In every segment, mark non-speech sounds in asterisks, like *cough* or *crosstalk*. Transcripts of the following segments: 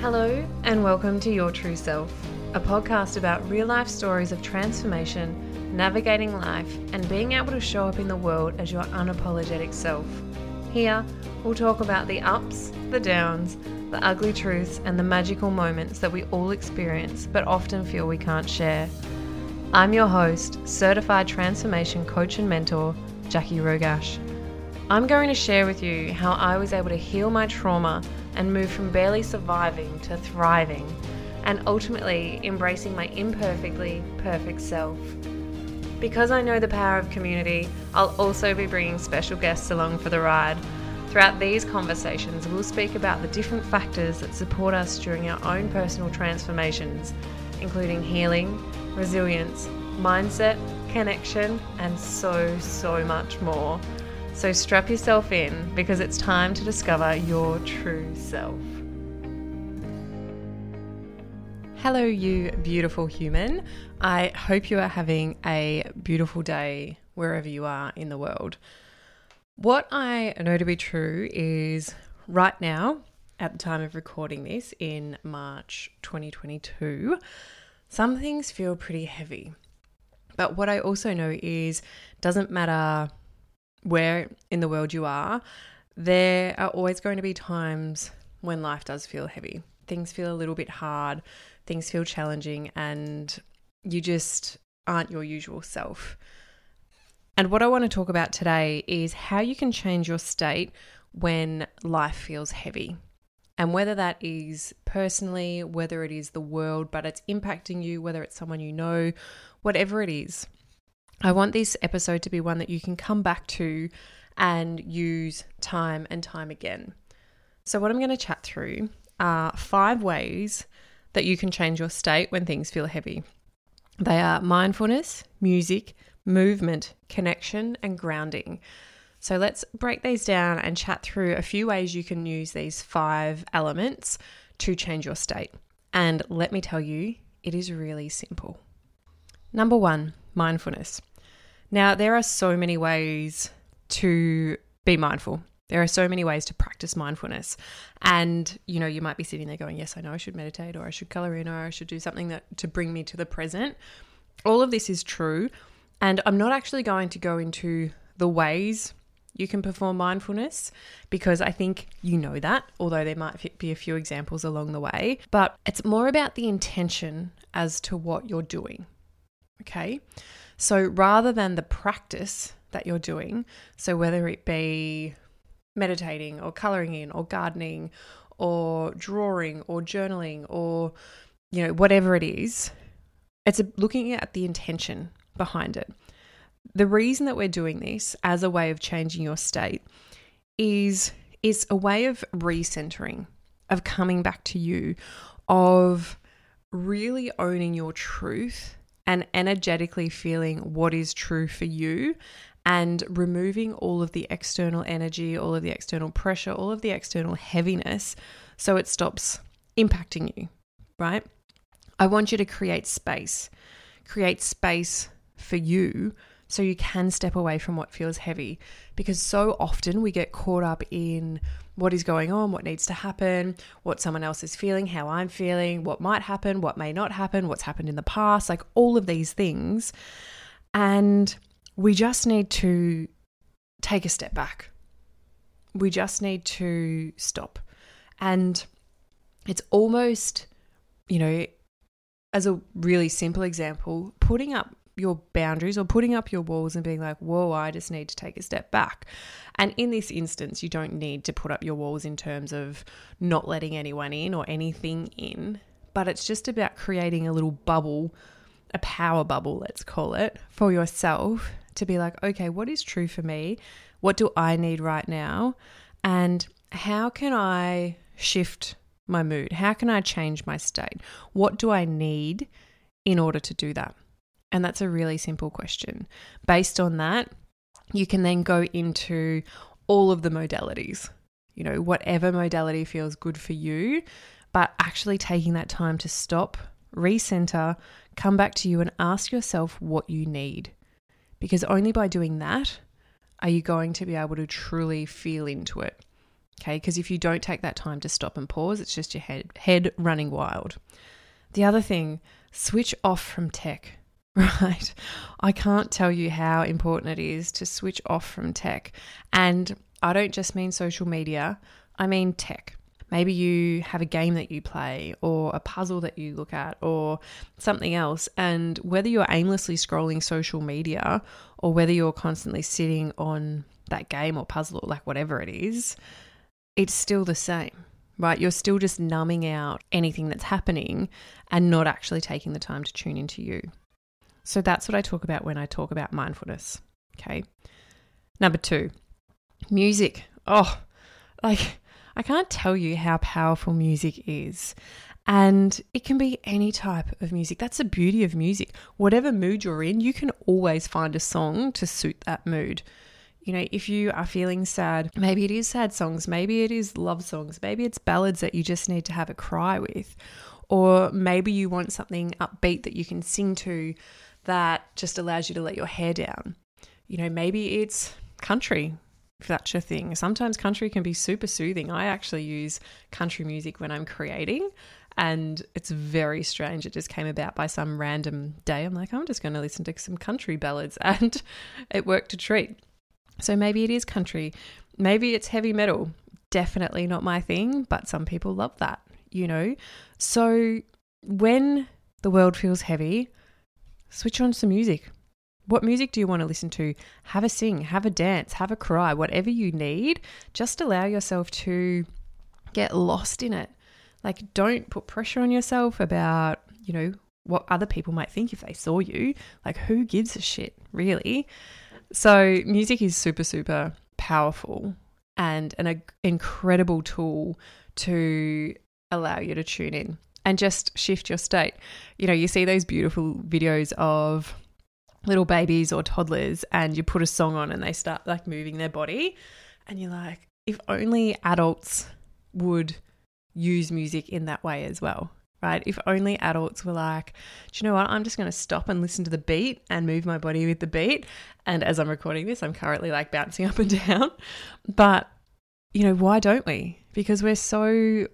Hello, and welcome to Your True Self, a podcast about real life stories of transformation, navigating life, and being able to show up in the world as your unapologetic self. Here, we'll talk about the ups, the downs, the ugly truths, and the magical moments that we all experience but often feel we can't share. I'm your host, certified transformation coach and mentor, Jackie Rogash. I'm going to share with you how I was able to heal my trauma and move from barely surviving to thriving, and ultimately embracing my imperfectly perfect self. Because I know the power of community, I'll also be bringing special guests along for the ride. Throughout these conversations, we'll speak about the different factors that support us during our own personal transformations, including healing, resilience, mindset, connection, and so, so much more. So strap yourself in because it's time to discover your true self. Hello, you beautiful human. I hope you are having a beautiful day wherever you are in the world. What I know to be true is right now, at the time of recording this in March 2022, some things feel pretty heavy. But what I also know is doesn't matter where in the world you are, there are always going to be times when life does feel heavy. Things feel a little bit hard, things feel challenging, and you just aren't your usual self. And what I want to talk about today is how you can change your state when life feels heavy. And whether that is personally, whether it is the world, but it's impacting you, whether it's someone you know, whatever it is. I want this episode to be one that you can come back to and use time and time again. So, what I'm going to chat through are five ways that you can change your state when things feel heavy. They are mindfulness, music, movement, connection, and grounding. So, let's break these down and chat through a few ways you can use these five elements to change your state. And let me tell you, it is really simple. Number one, mindfulness. Now, there are so many ways to be mindful. There are so many ways to practice mindfulness. And, you know, you might be sitting there going, yes, I know I should meditate or I should color in or I should do something that to bring me to the present. All of this is true. And I'm not actually going to go into the ways you can perform mindfulness because I think you know that, although there might be a few examples along the way. But it's more about the intention as to what you're doing. Okay. So rather than the practice that you're doing, so whether it be meditating or coloring in or gardening or drawing or journaling or you know whatever it is, it's looking at the intention behind it. The reason that we're doing this as a way of changing your state is it's a way of recentering, of coming back to you, of really owning your truth and energetically feeling what is true for you and removing all of the external energy, all of the external pressure, all of the external heaviness so it stops impacting you, right? I want you to create space, create space for you so you can step away from what feels heavy because so often we get caught up in what is going on, what needs to happen, what someone else is feeling, how I'm feeling, what might happen, what may not happen, what's happened in the past, like all of these things. And we just need to take a step back. We just need to stop. And it's almost, you know, as a really simple example, putting up your boundaries or putting up your walls and being like, whoa, I just need to take a step back. And in this instance, you don't need to put up your walls in terms of not letting anyone in or anything in, but it's just about creating a little bubble, a power bubble, let's call it, for yourself to be like, okay, what is true for me? What do I need right now? And how can I shift my mood? How can I change my state? What do I need in order to do that? And that's a really simple question. Based on that, you can then go into all of the modalities, you know, whatever modality feels good for you, but actually taking that time to stop, recenter, come back to you and ask yourself what you need. Because only by doing that are you going to be able to truly feel into it. Okay, because if you don't take that time to stop and pause, it's just your head head running wild. The other thing, switch off from tech. *laughs* Right. I can't tell you how important it is to switch off from tech. And I don't just mean social media, I mean tech. Maybe you have a game that you play, or a puzzle that you look at, or something else. And whether you're aimlessly scrolling social media, or whether you're constantly sitting on that game or puzzle, or like whatever it is, it's still the same, right? You're still just numbing out anything that's happening and not actually taking the time to tune into you. So that's what I talk about when I talk about mindfulness. Okay. Number two, music. Oh, like I can't tell you how powerful music is. And it can be any type of music. That's the beauty of music. Whatever mood you're in, you can always find a song to suit that mood. You know, if you are feeling sad, maybe it is sad songs, maybe it is love songs, maybe it's ballads that you just need to have a cry with. Or maybe you want something upbeat that you can sing to that just allows you to let your hair down. You know, maybe it's country, if that's your thing. Sometimes country can be super soothing. I actually use country music when I'm creating, and it's very strange. It just came about by some random day. I'm like, I'm just going to listen to some country ballads, *laughs* and it worked a treat. So maybe it is country, maybe it's heavy metal. Definitely not my thing, but some people love that, you know? So when the world feels heavy, switch on some music. What music do you want to listen to? Have a sing, have a dance, have a cry, whatever you need. Just allow yourself to get lost in it. Like, don't put pressure on yourself about, you know, what other people might think if they saw you. Like, who gives a shit, really? So, music is super, super powerful and an incredible tool to allow you to tune in and just shift your state. You know, you see those beautiful videos of little babies or toddlers, and you put a song on and they start like moving their body, and you're like, if only adults would use music in that way as well. Right? If only adults were like, do you know what? I'm just going to stop and listen to the beat and move my body with the beat. And as I'm recording this, I'm currently like bouncing *laughs* up and down. But, you know, why don't we? Because we're so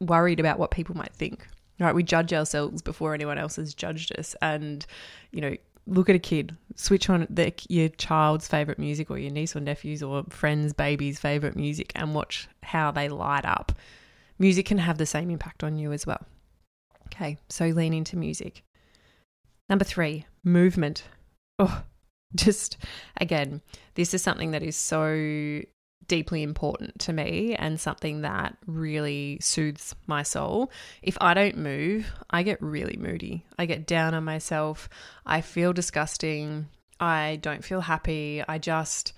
worried about what people might think. Right? We judge ourselves before anyone else has judged us. And, you know, look at a kid, switch on the, your child's favorite music or your niece or nephew's or friend's baby's favorite music and watch how they light up. Music can have the same impact on you as well. Okay, so lean into music. Number three, movement. Oh, *laughs* just again, this is something that is so deeply important to me and something that really soothes my soul. If I don't move, I get really moody. I get down on myself. I feel disgusting. I don't feel happy. I just,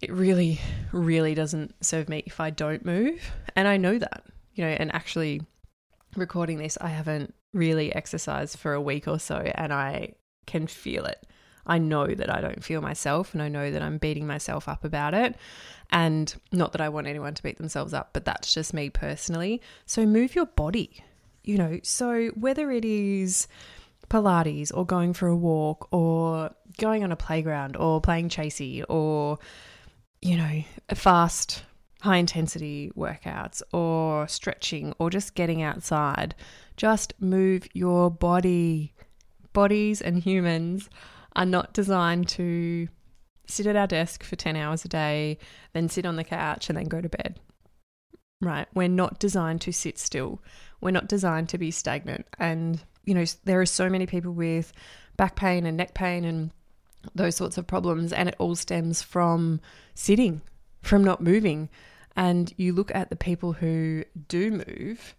it really, really doesn't serve me if I don't move. And I know that, you know, and actually recording this, I haven't really exercised for a week or so and I can feel it. I know that I don't feel myself and I know that I'm beating myself up about it. And not that I want anyone to beat themselves up, but that's just me personally. So move your body, you know. So whether it is Pilates or going for a walk or going on a playground or playing chasey or, you know, fast, high intensity workouts or stretching or just getting outside, just move your body. Bodies and humans are not designed to sit at our desk for 10 hours a day, then sit on the couch and then go to bed. Right? We're not designed to sit still. We're not designed to be stagnant. And, you know, there are so many people with back pain and neck pain and those sorts of problems, and it all stems from sitting, from not moving. And you look at the people who do move,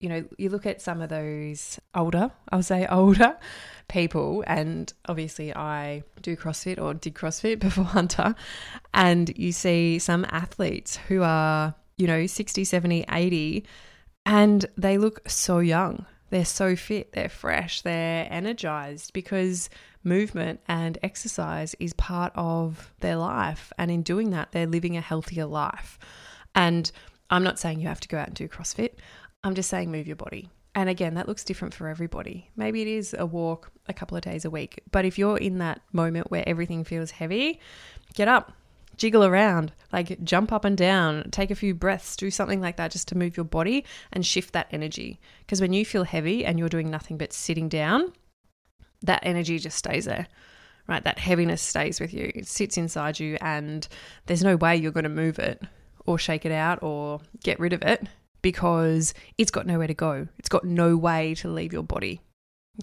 you know, you look at some of those older, I'll say older *laughs* people, and obviously I do CrossFit or did CrossFit *laughs* before Hunter, and you see some athletes who are, you know, 60, 70, 80, and they look so young. They're so fit, they're fresh, they're energized because movement and exercise is part of their life. And in doing that, they're living a healthier life. And I'm not saying you have to go out and do CrossFit. I'm just saying move your body. And again, that looks different for everybody. Maybe it is a walk a couple of days a week. But if you're in that moment where everything feels heavy, get up, jiggle around, like jump up and down, take a few breaths, do something like that just to move your body and shift that energy. Because when you feel heavy and you're doing nothing but sitting down, that energy just stays there, right? That heaviness stays with you, it sits inside you, and there's no way you're going to move it or shake it out or get rid of it because it's got nowhere to go. It's got no way to leave your body.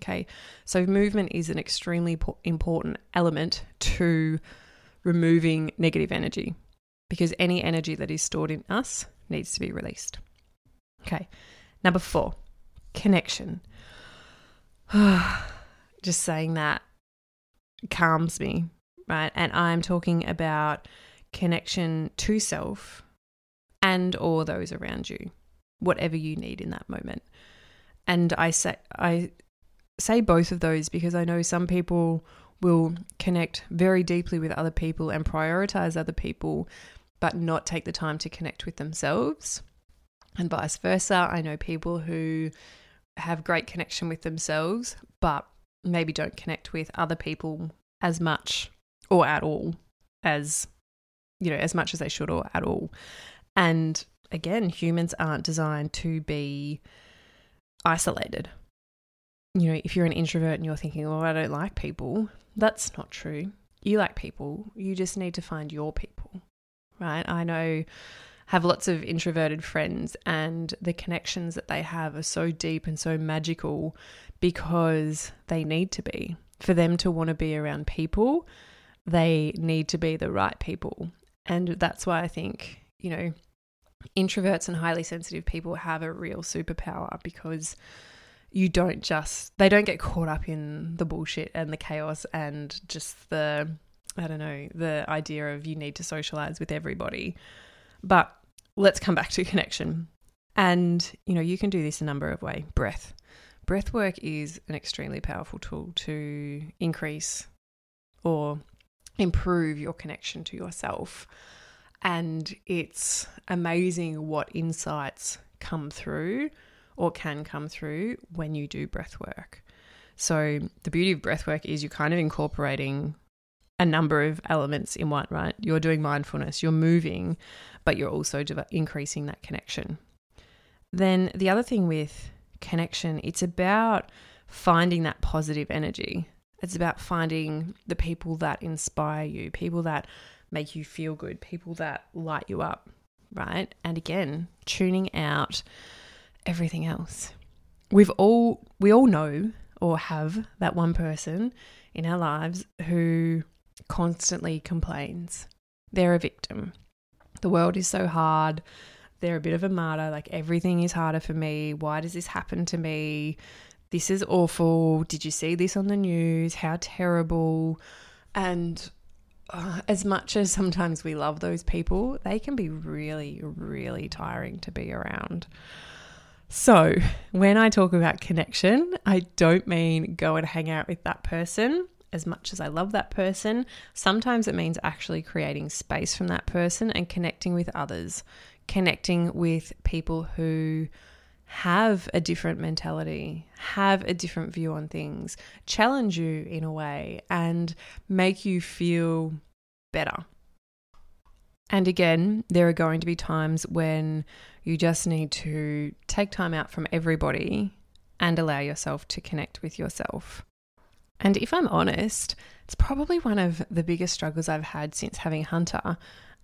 Okay, so movement is an extremely important element to removing negative energy because any energy that is stored in us needs to be released. Okay, number four, connection. *sighs* Just saying that calms me, right? And I'm talking about connection to self and or those around you, whatever you need in that moment. And I say I say both of those because I know some people will connect very deeply with other people and prioritize other people, but not take the time to connect with themselves. And vice versa. I know people who have great connection with themselves, but maybe don't connect with other people as much or at all as, you know, as much as they should or at all. And again, humans aren't designed to be isolated. You know, if you're an introvert and you're thinking, oh, I don't like people, that's not true. You like people. You just need to find your people, right? I know have lots of introverted friends and the connections that they have are so deep and so magical because they need to be. For them to want to be around people, they need to be the right people. And that's why I think, you know, introverts and highly sensitive people have a real superpower because you don't just they don't get caught up in the bullshit and the chaos and just the I don't know, the idea of you need to socialize with everybody. But let's come back to connection. And you know, you can do this a number of ways. Breath. Breath work is an extremely powerful tool to increase or improve your connection to yourself. And it's amazing what insights come through or can come through when you do breath work. So, the beauty of breath work is you're kind of incorporating a number of elements in one, right? You're doing mindfulness, you're moving, but you're also increasing that connection. Then, the other thing with connection, it's about finding that positive energy. It's about finding the people that inspire you, people that make you feel good, people that light you up, right? And again, tuning out everything else. We've all we all know or have that one person in our lives who constantly complains. They're a victim. The world is so hard. They're a bit of a martyr. Like everything is harder for me. Why does this happen to me? This is awful. Did you see this on the news? How terrible. And uh, as much as sometimes we love those people, they can be really, really tiring to be around. So, when I talk about connection, I don't mean go and hang out with that person as much as I love that person. Sometimes it means actually creating space from that person and connecting with others, connecting with people who have a different mentality, have a different view on things, challenge you in a way, and make you feel better. And again, there are going to be times when you just need to take time out from everybody and allow yourself to connect with yourself. And if I'm honest, it's probably one of the biggest struggles I've had since having Hunter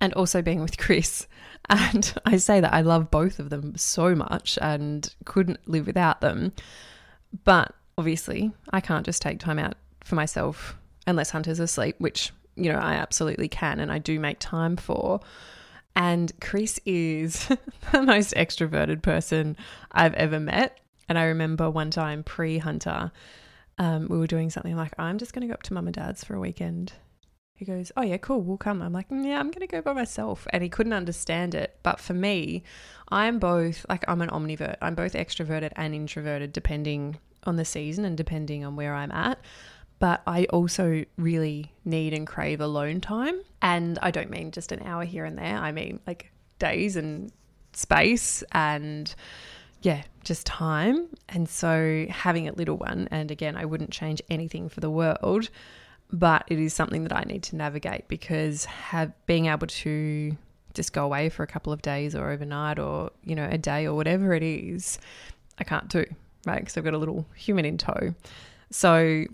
and also being with Chris. *laughs* And I say that I love both of them so much and couldn't live without them. But obviously, I can't just take time out for myself unless Hunter's asleep, which you know, I absolutely can and I do make time for. And Chris is *laughs* the most extroverted person I've ever met. And I remember one time pre Hunter, um, we were doing something like, I'm just going to go up to mum and dad's for a weekend. He goes, Oh, yeah, cool, we'll come. I'm like, mm, Yeah, I'm going to go by myself. And he couldn't understand it. But for me, I'm both, like, I'm an omnivert. I'm both extroverted and introverted, depending on the season and depending on where I'm at but I also really need and crave alone time. And I don't mean just an hour here and there, I mean like days and space and yeah, just time. And so having a little one, and again, I wouldn't change anything for the world, but it is something that I need to navigate because have being able to just go away for a couple of days or overnight or you know a day or whatever it is, I can't do right because I've got a little human in tow. So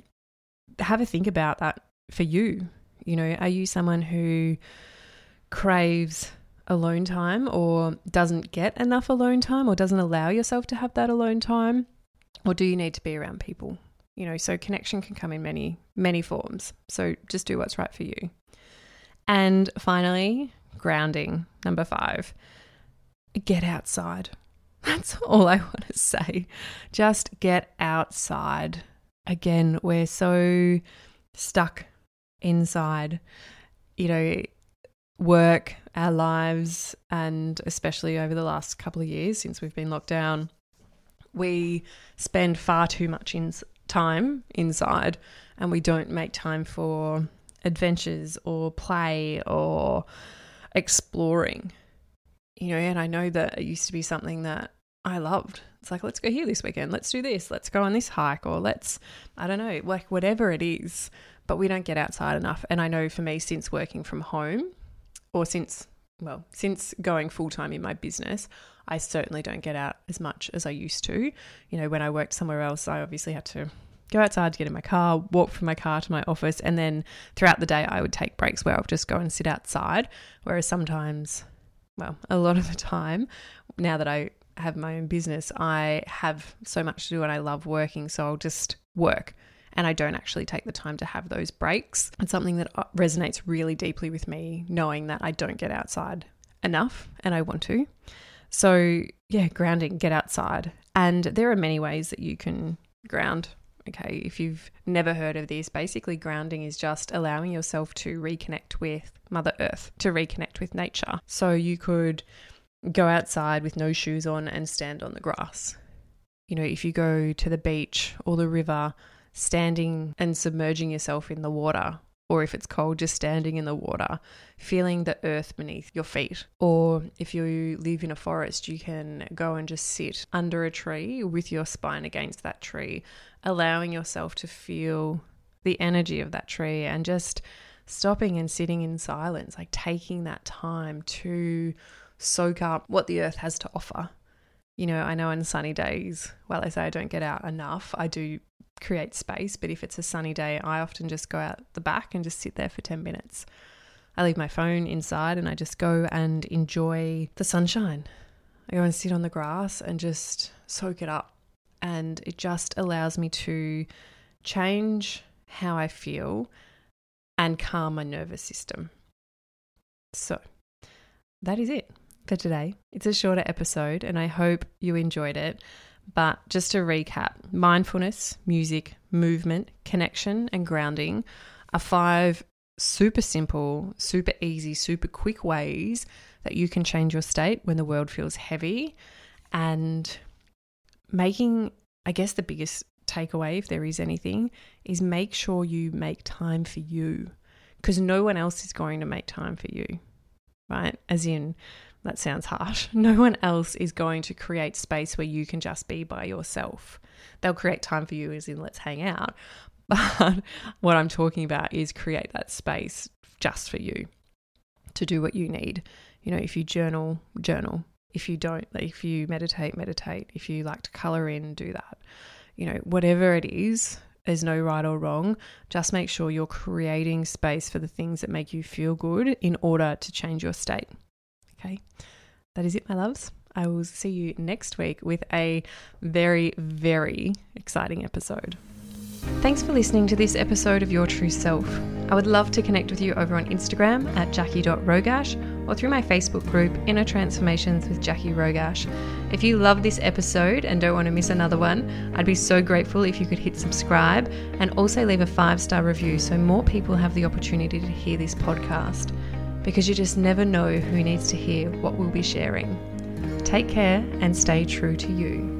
have a think about that for you. You know, are you someone who craves alone time or doesn't get enough alone time or doesn't allow yourself to have that alone time? Or do you need to be around people? You know, so connection can come in many, many forms. So just do what's right for you. And finally, grounding, number five, get outside. *laughs* That's all I want to say. Just get outside. Again, we're so stuck inside, you know, work, our lives, and especially over the last couple of years since we've been locked down, we spend far too much in time inside and we don't make time for adventures or play or exploring. You know, and I know that it used to be something that I loved. It's like, let's go here this weekend. Let's do this. Let's go on this hike or let's, I don't know, like whatever it is. But we don't get outside enough. And I know for me, since working from home or since, well, since going full time in my business, I certainly don't get out as much as I used to. You know, when I worked somewhere else, I obviously had to go outside to get in my car, walk from my car to my office, and then throughout the day, I would take breaks where I would just go and sit outside. Whereas sometimes, well, a lot of the time, now that I have my own business, I have so much to do and I love working. So I'll just work and I don't actually take the time to have those breaks. It's something that uh, resonates really deeply with me, knowing that I don't get outside enough and I want to. So, yeah, grounding, get outside. And there are many ways that you can ground. Okay, if you've never heard of this, basically grounding is just allowing yourself to reconnect with Mother Earth, to reconnect with nature. So you could go outside with no shoes on and stand on the grass. You know, if you go to the beach or the river, standing and submerging yourself in the water, or if it's cold, just standing in the water, feeling the earth beneath your feet. Or if you live in a forest, you can go and just sit under a tree with your spine against that tree, allowing yourself to feel the energy of that tree and just stopping and sitting in silence, like taking that time to soak up what the earth has to offer. You know, I know in sunny days, while I say I don't get out enough, I do create space. But if it's a sunny day, I often just go out the back and just sit there for 10 minutes. I leave my phone inside and I just go and enjoy the sunshine. I go and sit on the grass and just soak it up. And it just allows me to change how I feel and calm my nervous system. So that is it for today. It's a shorter episode and I hope you enjoyed it. But just to recap mindfulness, music, movement, connection, and grounding are five super simple, super easy, super quick ways that you can change your state when the world feels heavy. And making, I guess, the biggest takeaway, if there is anything, is make sure you make time for you because no one else is going to make time for you, right? As in, that sounds harsh. *laughs* No one else is going to create space where you can just be by yourself. They'll create time for you, as in, let's hang out. *laughs* But what I'm talking about is create that space just for you to do what you need. You know, if you journal, journal. If you don't, if you meditate, meditate. If you like to color in, do that. You know, whatever it is, there's no right or wrong. Just make sure you're creating space for the things that make you feel good in order to change your state. Okay, that is it, my loves. I will see you next week with a very, very exciting episode. Thanks for listening to this episode of Your True Self. I would love to connect with you over on Instagram at jackie.rogash or through my Facebook group, Inner Transformations with Jackie Rogash. If you love this episode and don't want to miss another one, I'd be so grateful if you could hit subscribe and also leave a five star review so more people have the opportunity to hear this podcast because you just never know who needs to hear what we'll be sharing. Take care and stay true to you.